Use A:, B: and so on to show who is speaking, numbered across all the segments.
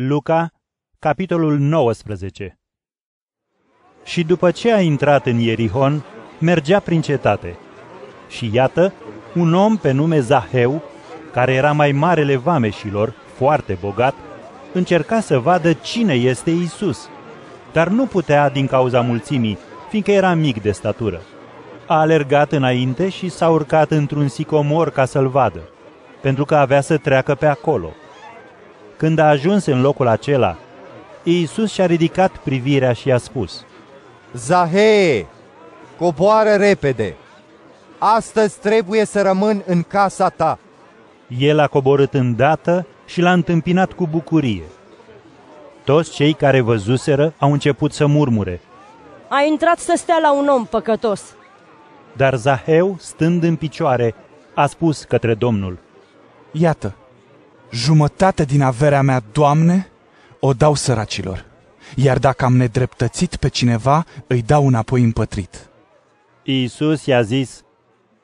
A: Luca, capitolul 19 Și după ce a intrat în Ierihon, mergea prin cetate. Și iată, un om pe nume Zaheu, care era mai marele vameșilor, foarte bogat, încerca să vadă cine este Isus, dar nu putea din cauza mulțimii, fiindcă era mic de statură. A alergat înainte și s-a urcat într-un sicomor ca să-l vadă, pentru că avea să treacă pe acolo. Când a ajuns în locul acela, Iisus și-a ridicat privirea și i-a spus,
B: Zahee, coboară repede! Astăzi trebuie să rămân în casa ta.
A: El a coborât îndată și l-a întâmpinat cu bucurie. Toți cei care văzuseră au început să murmure,
C: A intrat să stea la un om păcătos.
A: dar Zaheu, stând în picioare, a spus către Domnul,
D: Iată, jumătate din averea mea, Doamne, o dau săracilor, iar dacă am nedreptățit pe cineva, îi dau înapoi împătrit.
A: Iisus i-a zis,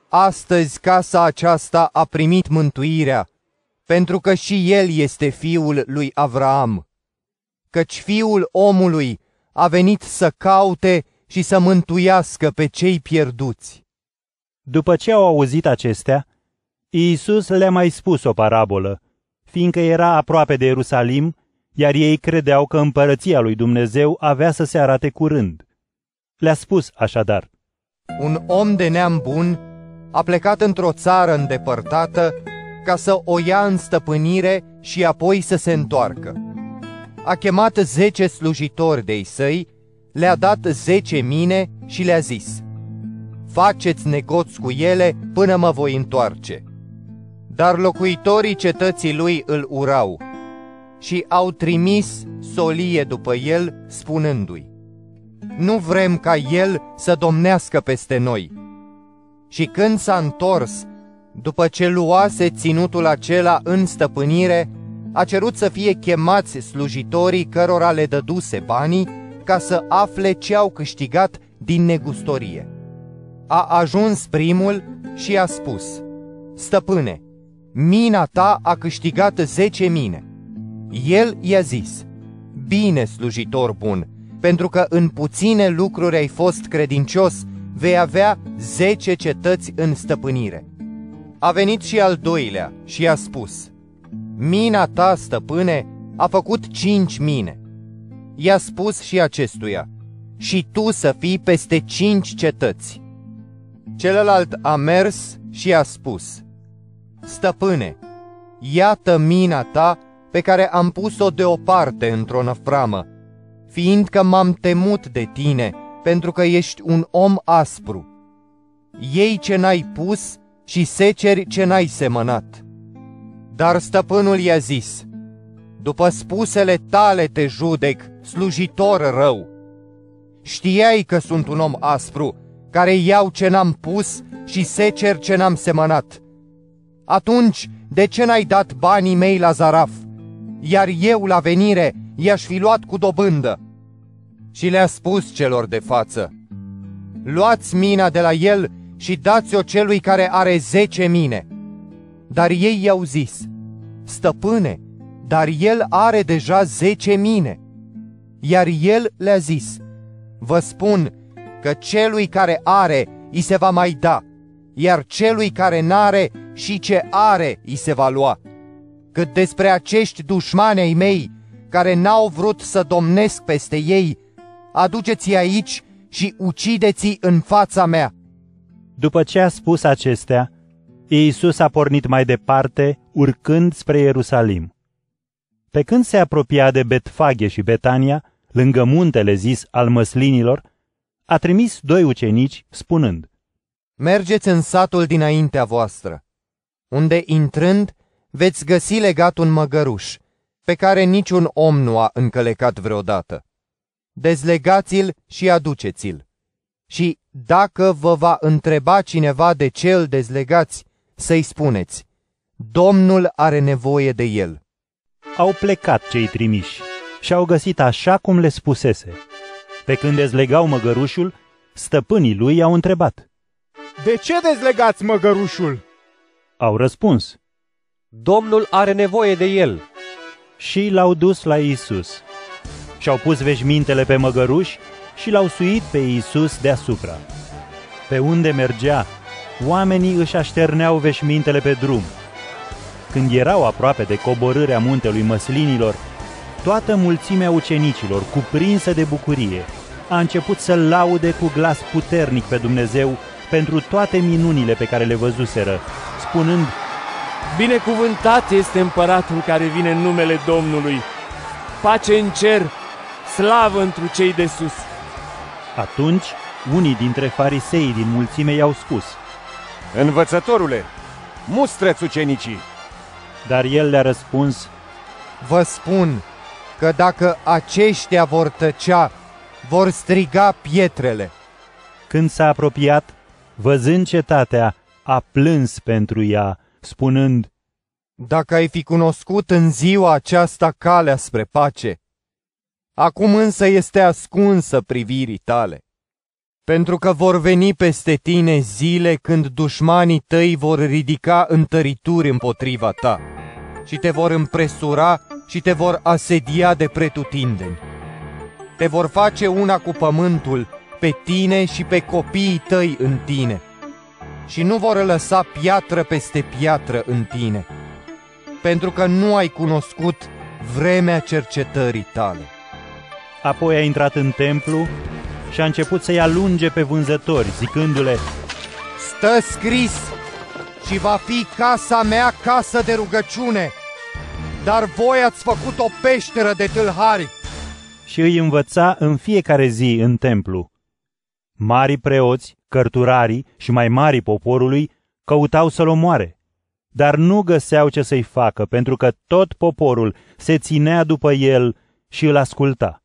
B: Astăzi casa aceasta a primit mântuirea, pentru că și el este fiul lui Avraam. Căci fiul omului a venit să caute și să mântuiască pe cei pierduți.
A: După ce au auzit acestea, Iisus le-a mai spus o parabolă, fiindcă era aproape de Ierusalim, iar ei credeau că împărăția lui Dumnezeu avea să se arate curând. Le-a spus așadar,
B: Un om de neam bun a plecat într-o țară îndepărtată ca să o ia în stăpânire și apoi să se întoarcă. A chemat zece slujitori de-ai săi, le-a dat zece mine și le-a zis, Faceți negoți cu ele până mă voi întoarce. Dar locuitorii cetății lui îl urau și au trimis solie după el, spunându-i, Nu vrem ca el să domnească peste noi. Și când s-a întors, după ce luase ținutul acela în stăpânire, a cerut să fie chemați slujitorii cărora le dăduse banii ca să afle ce au câștigat din negustorie. A ajuns primul și a spus, Stăpâne, mina ta a câștigat zece mine. El i-a zis, Bine, slujitor bun, pentru că în puține lucruri ai fost credincios, vei avea zece cetăți în stăpânire. A venit și al doilea și a spus, Mina ta, stăpâne, a făcut cinci mine. I-a spus și acestuia, și tu să fii peste cinci cetăți. Celălalt a mers și a spus, Stăpâne, iată mina ta pe care am pus-o deoparte într-o năframă, fiindcă m-am temut de tine, pentru că ești un om aspru. Ei ce n-ai pus și seceri ce n-ai semănat. Dar stăpânul i-a zis, după spusele tale te judec, slujitor rău. Știai că sunt un om aspru, care iau ce n-am pus și secer ce n-am semănat. Atunci, de ce n-ai dat banii mei la zaraf? Iar eu, la venire, i-aș fi luat cu dobândă. Și le-a spus celor de față, Luați mina de la el și dați-o celui care are zece mine. Dar ei i-au zis, Stăpâne, dar el are deja zece mine. Iar el le-a zis, Vă spun că celui care are îi se va mai da, iar celui care n-are și ce are îi se va lua. Cât despre acești dușmani ai mei, care n-au vrut să domnesc peste ei, aduceți-i aici și ucideți-i în fața mea.
A: După ce a spus acestea, Iisus a pornit mai departe, urcând spre Ierusalim. Pe când se apropia de Betfage și Betania, lângă muntele zis al măslinilor, a trimis doi ucenici, spunând,
B: Mergeți în satul dinaintea voastră, unde intrând veți găsi legat un măgăruș, pe care niciun om nu a încălecat vreodată. Dezlegați-l și aduceți-l. Și dacă vă va întreba cineva de ce îl dezlegați, să-i spuneți, Domnul are nevoie de el.
A: Au plecat cei trimiși și au găsit așa cum le spusese. Pe când dezlegau măgărușul, stăpânii lui i-au întrebat.
E: De ce dezlegați măgărușul?
A: Au răspuns.
F: Domnul are nevoie de el.
A: și l-au dus la Isus. Și-au pus veșmintele pe măgăruși și l-au suit pe Isus deasupra. Pe unde mergea, oamenii își așterneau veșmintele pe drum. Când erau aproape de coborârea muntelui măslinilor, toată mulțimea ucenicilor, cuprinsă de bucurie, a început să laude cu glas puternic pe Dumnezeu pentru toate minunile pe care le văzuseră, spunând,
F: Binecuvântat este împăratul care vine în numele Domnului. Pace în cer, slavă întru cei de sus.
A: Atunci, unii dintre farisei din mulțime i-au spus,
E: Învățătorule, mustră-ți ucenicii!
A: dar el le-a răspuns,
B: Vă spun că dacă aceștia vor tăcea, vor striga pietrele.
A: când s-a apropiat, văzând cetatea, a plâns pentru ea, spunând,
B: Dacă ai fi cunoscut în ziua aceasta calea spre pace, acum însă este ascunsă privirii tale. Pentru că vor veni peste tine zile când dușmanii tăi vor ridica întărituri împotriva ta și te vor împresura și te vor asedia de pretutindeni. Te vor face una cu pământul, pe tine și pe copiii tăi în tine, și nu vor lăsa piatră peste piatră în tine, pentru că nu ai cunoscut vremea cercetării tale.
A: apoi a intrat în templu și a început să-i alunge pe vânzători, zicându-le,
B: Stă scris și va fi casa mea casă de rugăciune, dar voi ați făcut o peșteră de tâlhari.
A: și îi învăța în fiecare zi în templu. Mari preoți, cărturarii și mai mari poporului căutau să-l omoare, dar nu găseau ce să-i facă, pentru că tot poporul se ținea după el și îl asculta.